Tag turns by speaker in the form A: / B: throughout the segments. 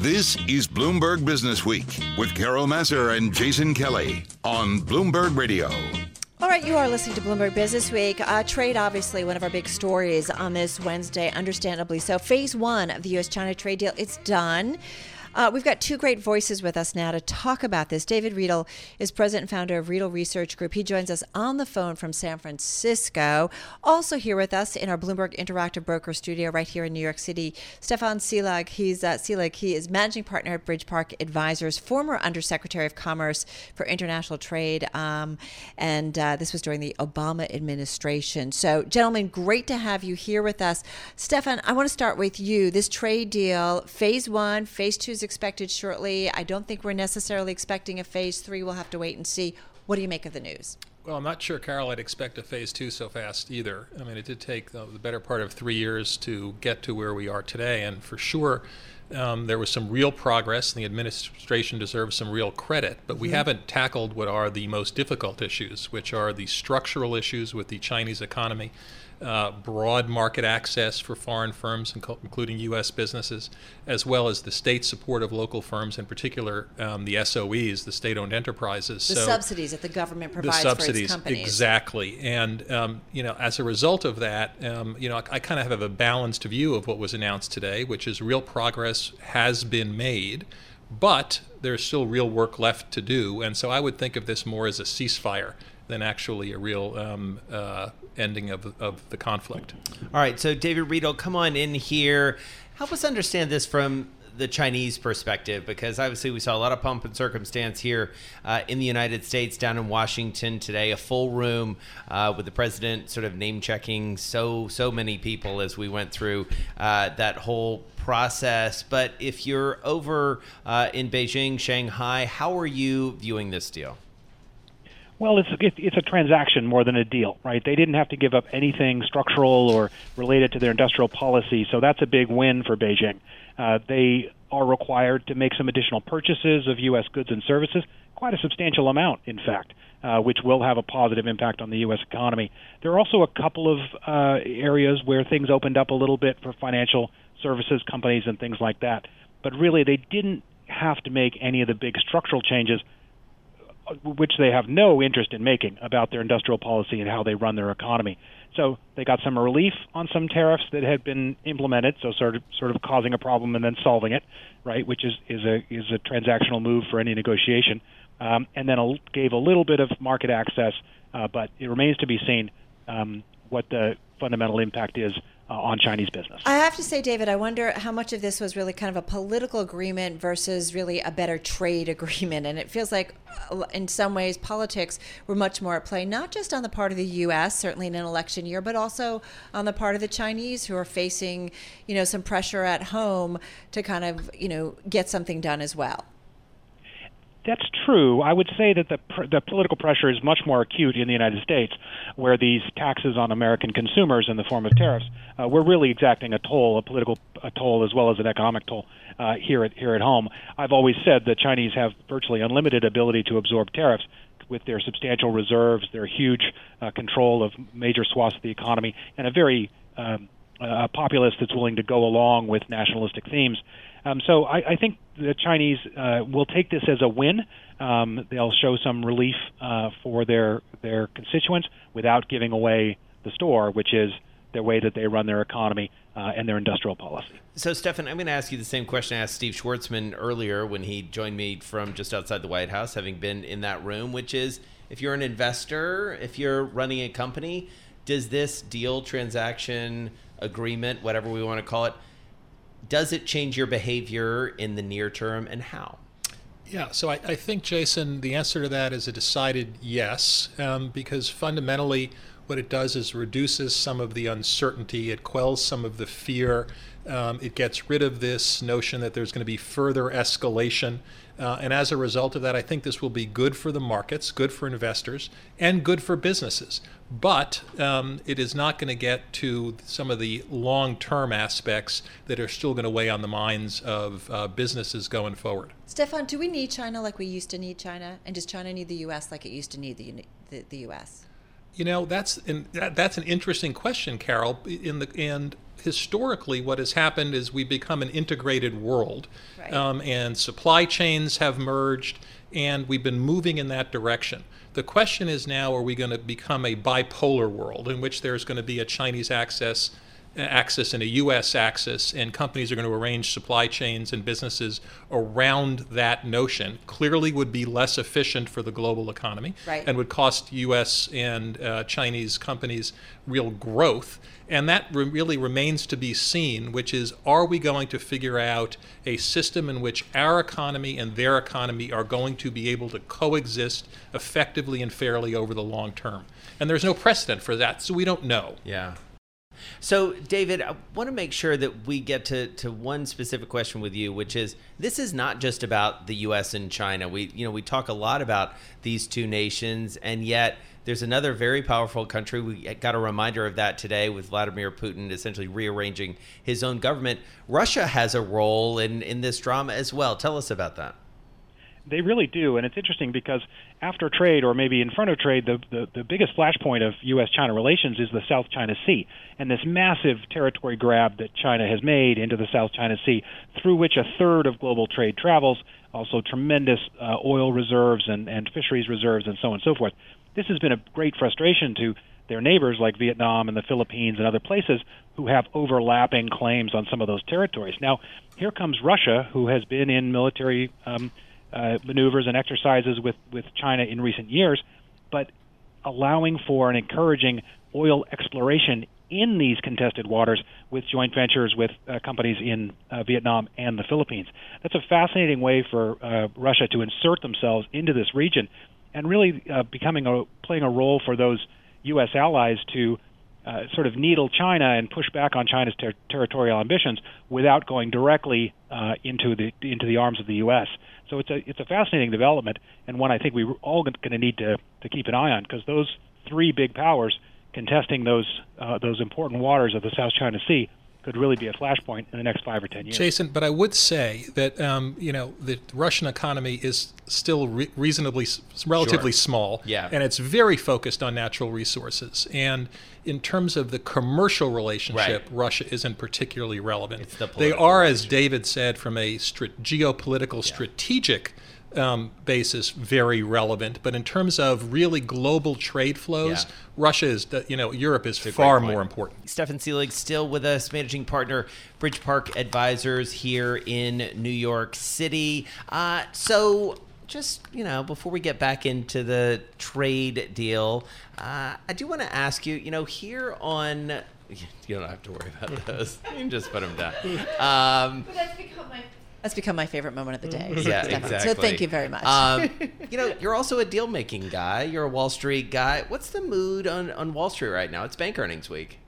A: This is Bloomberg Business Week with Carol Massar and Jason Kelly on Bloomberg Radio.
B: All right, you are listening to Bloomberg Business Week. Uh, trade, obviously, one of our big stories on this Wednesday, understandably so. Phase one of the U.S. China trade deal, it's done. Uh, we've got two great voices with us now to talk about this. David Riedel is president and founder of Riedel Research Group. He joins us on the phone from San Francisco. Also here with us in our Bloomberg Interactive Broker studio right here in New York City, Stefan Selig. He's uh, Selig. He is managing partner at BridgePark Advisors, former Undersecretary of Commerce for International Trade, um, and uh, this was during the Obama administration. So, gentlemen, great to have you here with us. Stefan, I want to start with you. This trade deal, phase one, phase two is expected shortly. I don't think we're necessarily expecting a phase three. We'll have to wait and see. What do you make of the news?
C: Well, I'm not sure, Carol, I'd expect a phase two so fast either. I mean, it did take the, better part of three years to get to where we are today. And for sure, um, there was some real progress, and the administration deserves some real credit. But we mm-hmm. haven't tackled what are the most difficult issues, which are the structural issues with the Chinese economy uh, broad market access for foreign firms, including U.S. businesses, as well as the state support of local firms, in particular um, the SOEs, the state-owned enterprises.
B: The so subsidies that the government provides
C: the subsidies,
B: for its companies.
C: Exactly, and um, you know, as a result of that, um, you know, I, I kind of have a balanced view of what was announced today, which is real progress has been made, but there's still real work left to do, and so I would think of this more as a ceasefire than actually a real um, uh, ending of, of the conflict.
D: All right, so David Riedel, come on in here. Help us understand this from the Chinese perspective, because obviously we saw a lot of pomp and circumstance here uh, in the United States, down in Washington today, a full room uh, with the president sort of name checking so so many people as we went through uh, that whole process. But if you're over uh, in Beijing, Shanghai, how are you viewing this deal?
E: Well, it's it's a transaction more than a deal, right? They didn't have to give up anything structural or related to their industrial policy, so that's a big win for Beijing. Uh, they are required to make some additional purchases of U.S. goods and services, quite a substantial amount, in fact, uh, which will have a positive impact on the U.S. economy. There are also a couple of uh, areas where things opened up a little bit for financial services companies and things like that, but really they didn't have to make any of the big structural changes which they have no interest in making about their industrial policy and how they run their economy. So they got some relief on some tariffs that had been implemented, so sort of sort of causing a problem and then solving it, right? Which is is a is a transactional move for any negotiation, um, and then a, gave a little bit of market access, uh, but it remains to be seen um, what the fundamental impact is uh, on Chinese business.
B: I have to say, David, I wonder how much of this was really kind of a political agreement versus really a better trade agreement. And it feels like, uh, in some ways, politics were much more at play, not just on the part of the U.S., certainly in an election year, but also on the part of the Chinese who are facing, you know, some pressure at home to kind of, you know, get something done as well.
E: That's true. I would say that the pr- the political pressure is much more acute in the United States, where these taxes on American consumers in the form of tariffs, uh, we're really exacting a toll, a political a toll as well as an economic toll uh, here at here at home. I've always said the Chinese have virtually unlimited ability to absorb tariffs with their substantial reserves, their huge uh, control of major swaths of the economy, and a very um, a populace that's willing to go along with nationalistic themes. Um, so I, I think the Chinese uh, will take this as a win. Um, they'll show some relief uh, for their their constituents without giving away the store, which is the way that they run their economy uh, and their industrial policy.
D: So, Stefan, I'm going to ask you the same question I asked Steve Schwarzman earlier when he joined me from just outside the White House, having been in that room, which is if you're an investor, if you're running a company, does this deal, transaction, agreement, whatever we want to call it, does it change your behavior in the near term and how?
C: Yeah, so I, I think, Jason, the answer to that is a decided yes, um, because fundamentally, what it does is reduces some of the uncertainty, it quells some of the fear, um, it gets rid of this notion that there's going to be further escalation. Uh, and as a result of that, I think this will be good for the markets, good for investors, and good for businesses. But um, it is not going to get to some of the long term aspects that are still going to weigh on the minds of uh, businesses going forward.
B: Stefan, do we need China like we used to need China? And does China need the U.S. like it used to need the, the, the U.S.?
C: You know, that's an, that, that's an interesting question, Carol. In the and historically, what has happened is we've become an integrated world,
B: Right.
C: um, and supply chains have merged, and we've been moving in that direction. The question is now: Are we going to become a bipolar world in which there's going to be a Chinese access? Axis and a U.S. axis, and companies are going to arrange supply chains and businesses around that notion. Clearly, would be less efficient for the global economy,
B: Right.
C: and would cost U.S. and uh, Chinese companies real growth. And that re- really remains to be seen, which is are we going to figure out a system in which our economy and their economy are going to be able to coexist effectively and fairly over the long term? And there's no precedent for that, so we don't know.
D: Yeah. So, David, I want to make sure that we get to, to one specific question with you, which is this is not just about the U.S. and China. We you know we talk a lot about these two nations, and yet there's another very powerful country. We got a reminder of that today with Vladimir Putin essentially rearranging his own government. Russia has a role in in this drama as well. Tell us about that.
E: They really do, and it's interesting because after trade, or maybe in front of trade, the, the, the biggest flashpoint of U.S.-China relations is the South China Sea, and this massive territory grab that China has made into the South China Sea, through which a third of global trade travels, also tremendous uh, oil reserves and, and fisheries reserves, and so on and so forth. This has been a great frustration to their neighbors like Vietnam and the Philippines and other places who have overlapping claims on some of those territories. Now, here comes Russia, who has been in military um, uh, maneuvers and exercises with, with China in recent years, but allowing for and encouraging oil exploration in these contested waters with joint ventures with uh, companies in uh, Vietnam and the Philippines. That's a fascinating way for uh, Russia to insert themselves into this region and really uh, becoming a playing a role for those U.S. allies to uh, sort of needle China and push back on China's ter- territorial ambitions without going directly uh, into the into the arms of the U.S. So it's a it's a fascinating development and one I think we're all going to need to to keep an eye on because those three big powers contesting those uh, those important waters of the South China Sea could really be a flashpoint in the next five or ten years.
C: Jason, but I would say that um, you know the Russian economy is still re- reasonably, relatively
D: Sure.
C: small,
D: Yeah.
C: and it's very focused on natural resources. And in terms of the commercial relationship,
D: Right.
C: Russia isn't particularly relevant.
D: The
C: they are, as David said, from a str- geopolitical, strategic. Um, basis very relevant, but in terms of really global trade flows,
D: Yeah.
C: Russia is, you know, Europe is far more important.
D: Stefan Selig still with us, managing partner, BridgePark Advisors here in New York City. Uh, so, just you know, before we get back into the trade deal, uh, I do want to ask you. You know, here on. You don't have to worry about those. You can just put them down. Um,
B: That's become my that's become my favorite moment of the day.
D: yeah, exactly.
B: So thank you very much.
D: Um, you know, you're also a deal making guy. You're a Wall Street guy. What's the mood on, on Wall Street right now? It's bank earnings week.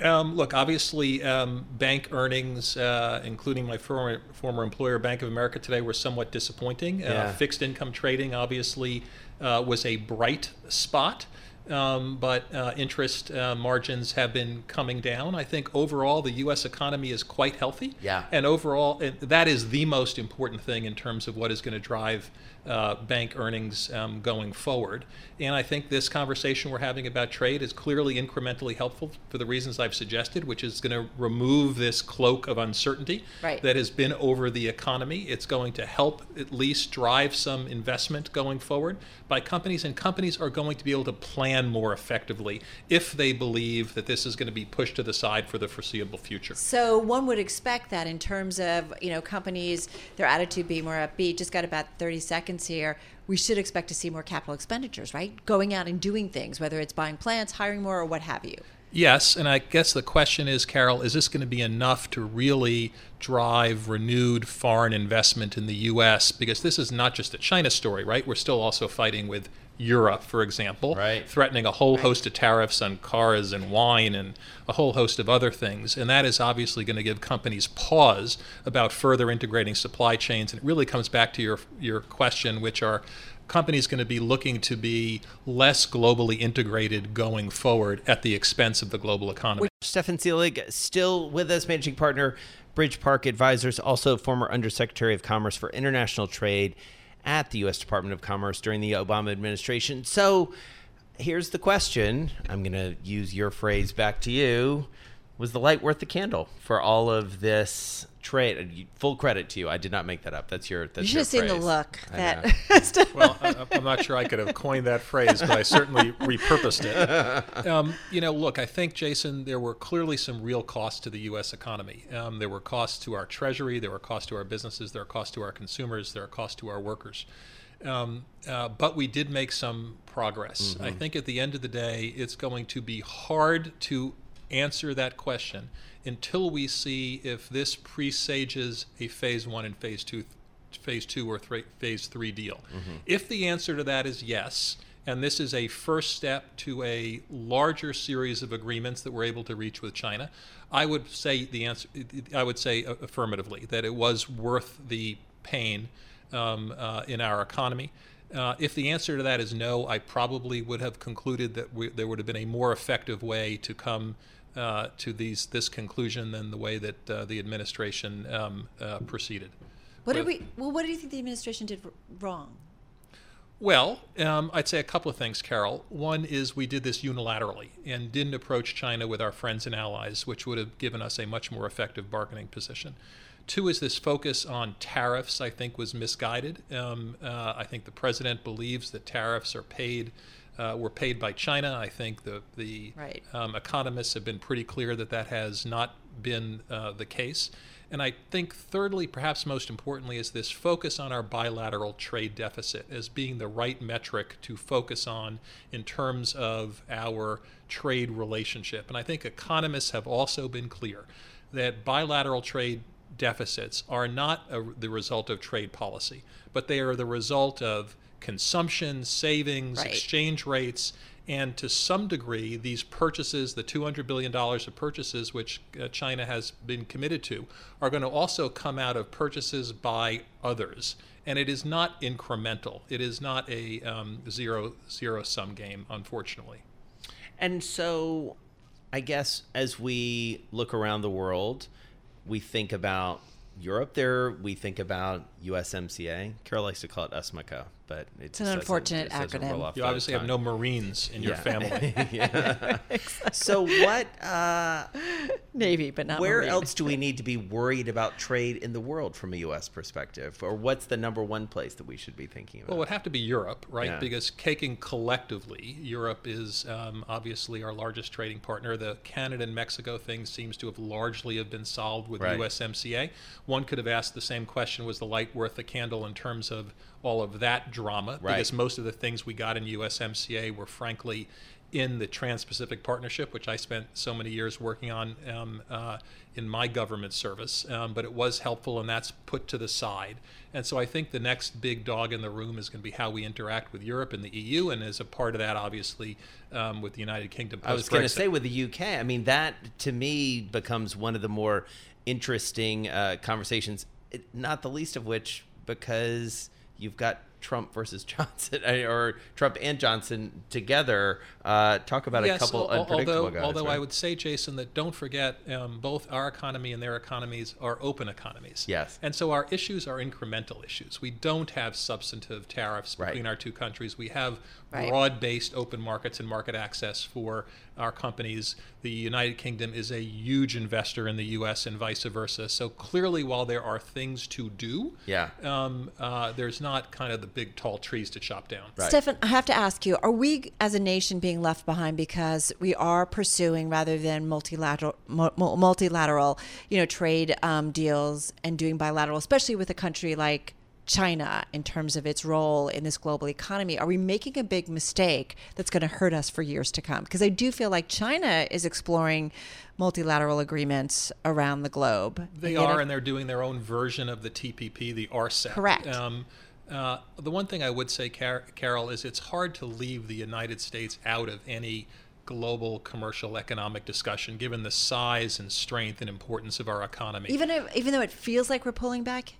C: Um, look, obviously, um, bank earnings, uh, including my former former employer, Bank of America, today were somewhat disappointing.
D: Yeah.
C: Uh, fixed income trading, obviously, uh, was a bright spot, um, but uh, interest uh, margins have been coming down. I think overall, the U.S. economy is quite healthy.
D: Yeah.
C: And overall, and that is the most important thing in terms of what is going to drive uh, bank earnings um, going forward. And I think this conversation we're having about trade is clearly incrementally helpful for the reasons I've suggested, which is going to remove this cloak of uncertainty
B: Right.
C: that has been over the economy. It's going to help at least drive some investment going forward by companies, and companies are going to be able to plan more effectively if they believe that this is going to be pushed to the side for the foreseeable future.
B: So one would expect that in terms of you know companies, their attitude being more upbeat. Just got about thirty seconds here. We should expect to see more capital expenditures, right? Going out and doing things, whether it's buying plants, hiring more, or what have you.
C: Yes, and I guess the question is, Carol, is this going to be enough to really drive renewed foreign investment in the U.S.? Because this is not just a China story, right? We're still also fighting with Europe, for example,
D: Right.
C: threatening a whole host of tariffs on cars and wine and a whole host of other things. And that is obviously going to give companies pause about further integrating supply chains. And it really comes back to your your question, which are companies going to be looking to be less globally integrated going forward at the expense of the global economy.
D: Stefan Selig, still with us, managing partner, BridgePark Advisors, also former Undersecretary of Commerce for International Trade at the U.S. Department of Commerce during the Obama administration. So, here's the question. I'm going to use your phrase back to you. Was the light worth the candle for all of this trade? Full credit to you. I did not make that up. That's your. That's
B: you should
D: your
B: have seen the look
D: I
B: that.
C: well, I, I'm not sure I could have coined that phrase, but I certainly repurposed it. Um, you know, look, I think, Jason, there were clearly some real costs to the U.S. economy. Um, there were costs to our treasury, there were costs to our businesses, there are costs to our consumers, there are costs to our workers. Um, uh, but we did make some progress. I think at the end of the day, it's going to be hard to answer that question until we see if this presages a phase one and phase two phase two or phase three deal. If the answer to that is yes, and this is a first step to a larger series of agreements that we're able to reach with China, I would say the answer. I would say affirmatively that it was worth the pain um, uh, in our economy. Uh, if the answer to that is no, I probably would have concluded that we, there would have been a more effective way to come uh, to these this conclusion than the way that uh, the administration um, uh, proceeded.
B: what did we? Well, what do you think the administration did wrong?
C: Well, um, I'd say a couple of things, Carol. One is we did this unilaterally and didn't approach China with our friends and allies, which would have given us a much more effective bargaining position. Two is this focus on tariffs, I think, was misguided. Um, uh, I think the president believes that tariffs are paid. Uh, were paid by China. I think the the
B: Right.
C: um, economists have been pretty clear that that has not been uh, the case. And I think, thirdly, perhaps most importantly, is this focus on our bilateral trade deficit as being the right metric to focus on in terms of our trade relationship. And I think economists have also been clear that bilateral trade deficits are not a, the result of trade policy, but they are the result of consumption, savings,
B: Right.
C: exchange rates, and to some degree, these purchases, the $200 billion of purchases which uh, China has been committed to, are going to also come out of purchases by others. And it is not incremental. It is not a um, zero zero sum game, unfortunately.
D: And so, I guess as we look around the world, we think about Europe. There, we think about USMCA. Carol likes to call it USMCA, but it's
B: an unfortunate acronym.
C: You obviously have no Marines in your
D: Yeah.
C: family.
D: yeah. So what? Uh,
B: Navy, but not
D: where
B: Marine.
D: else do we need to be worried about trade in the world from a U.S. perspective, or what's the number one place that we should be thinking about?
C: Well, it would have to be Europe, right?
D: Yeah.
C: Because taking collectively, Europe is um, obviously our largest trading partner. The Canada and Mexico thing seems to have largely have been solved with
D: Right.
C: USMCA. One could have asked the same question: Was the light worth a candle in terms of all of that drama?
D: Right.
C: Because most of the things we got in USMCA were frankly in the Trans-Pacific Partnership, which I spent so many years working on um, uh, in my government service. Um, but it was helpful, and that's put to the side. And so I think the next big dog in the room is going to be how we interact with Europe and the EU, and as a part of that, obviously, um, with the United Kingdom.
D: I was going to say with the UK. I mean, that to me becomes one of the more interesting uh, conversations. It, not the least of which because you've got Trump versus Johnson, or Trump and Johnson together. Uh, talk about a
C: Yes,
D: couple
C: al- al-
D: unpredictable
C: although,
D: guys.
C: although I would say, Jason, that don't forget um, both our economy and their economies are open economies.
D: Yes.
C: And so our issues are incremental issues. We don't have substantive tariffs
D: Right.
C: between our two countries. We have
B: Right.
C: broad-based open markets and market access for our companies. The United Kingdom is a huge investor in the U.S. and vice versa. So clearly, while there are things to do,
D: Yeah.
C: um, uh, there's not kind of the big tall trees to chop down.
D: Right.
B: Stefan, I have to ask you: Are we, as a nation, being left behind because we are pursuing rather than multilateral, mu- mu- multilateral, you know, trade um, deals and doing bilateral, especially with a country like China in terms of its role in this global economy? Are we making a big mistake that's going to hurt us for years to come? Because I do feel like China is exploring multilateral agreements around the globe.
C: They
B: yet
C: are,
B: it-
C: and they're doing their own version of the TPP, the RCEP.
B: Correct.
C: Um, uh, the one thing I would say, Car- Carol, is it's hard to leave the United States out of any global commercial economic discussion, given the size and strength and importance of our economy.
B: even if, even though it feels like we're pulling back.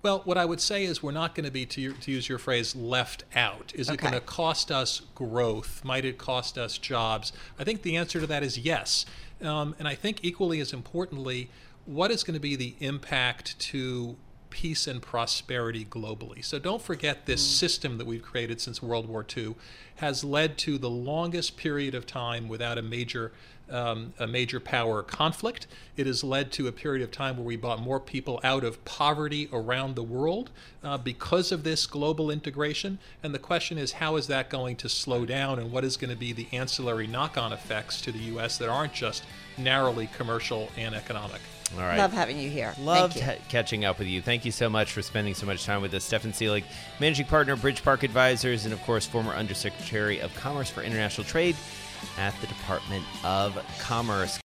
C: Well, what I would say is we're not going to be, to, your, to use your phrase, left out. Is it going to cost us growth? Might it cost us jobs? I think the answer to that is yes. Um, and I think equally as importantly, what is going to be the impact to peace and prosperity globally. So don't forget this
B: Mm.
C: system that we've created since World War II has led to the longest period of time without a major um, a major power conflict. It has led to a period of time where we brought more people out of poverty around the world uh, because of this global integration. And the question is, how is that going to slow down, and what is going to be the ancillary knock-on effects to the U.S. that aren't just narrowly commercial and economic?
D: All right.
B: Love having you here.
D: Loved
B: Thank you.
D: ha- catching up with you. Thank you so much for spending so much time with us. Stefan Selig, Managing Partner, BridgePark Advisors, and of course, former Undersecretary of Commerce for International Trade at the Department of Commerce.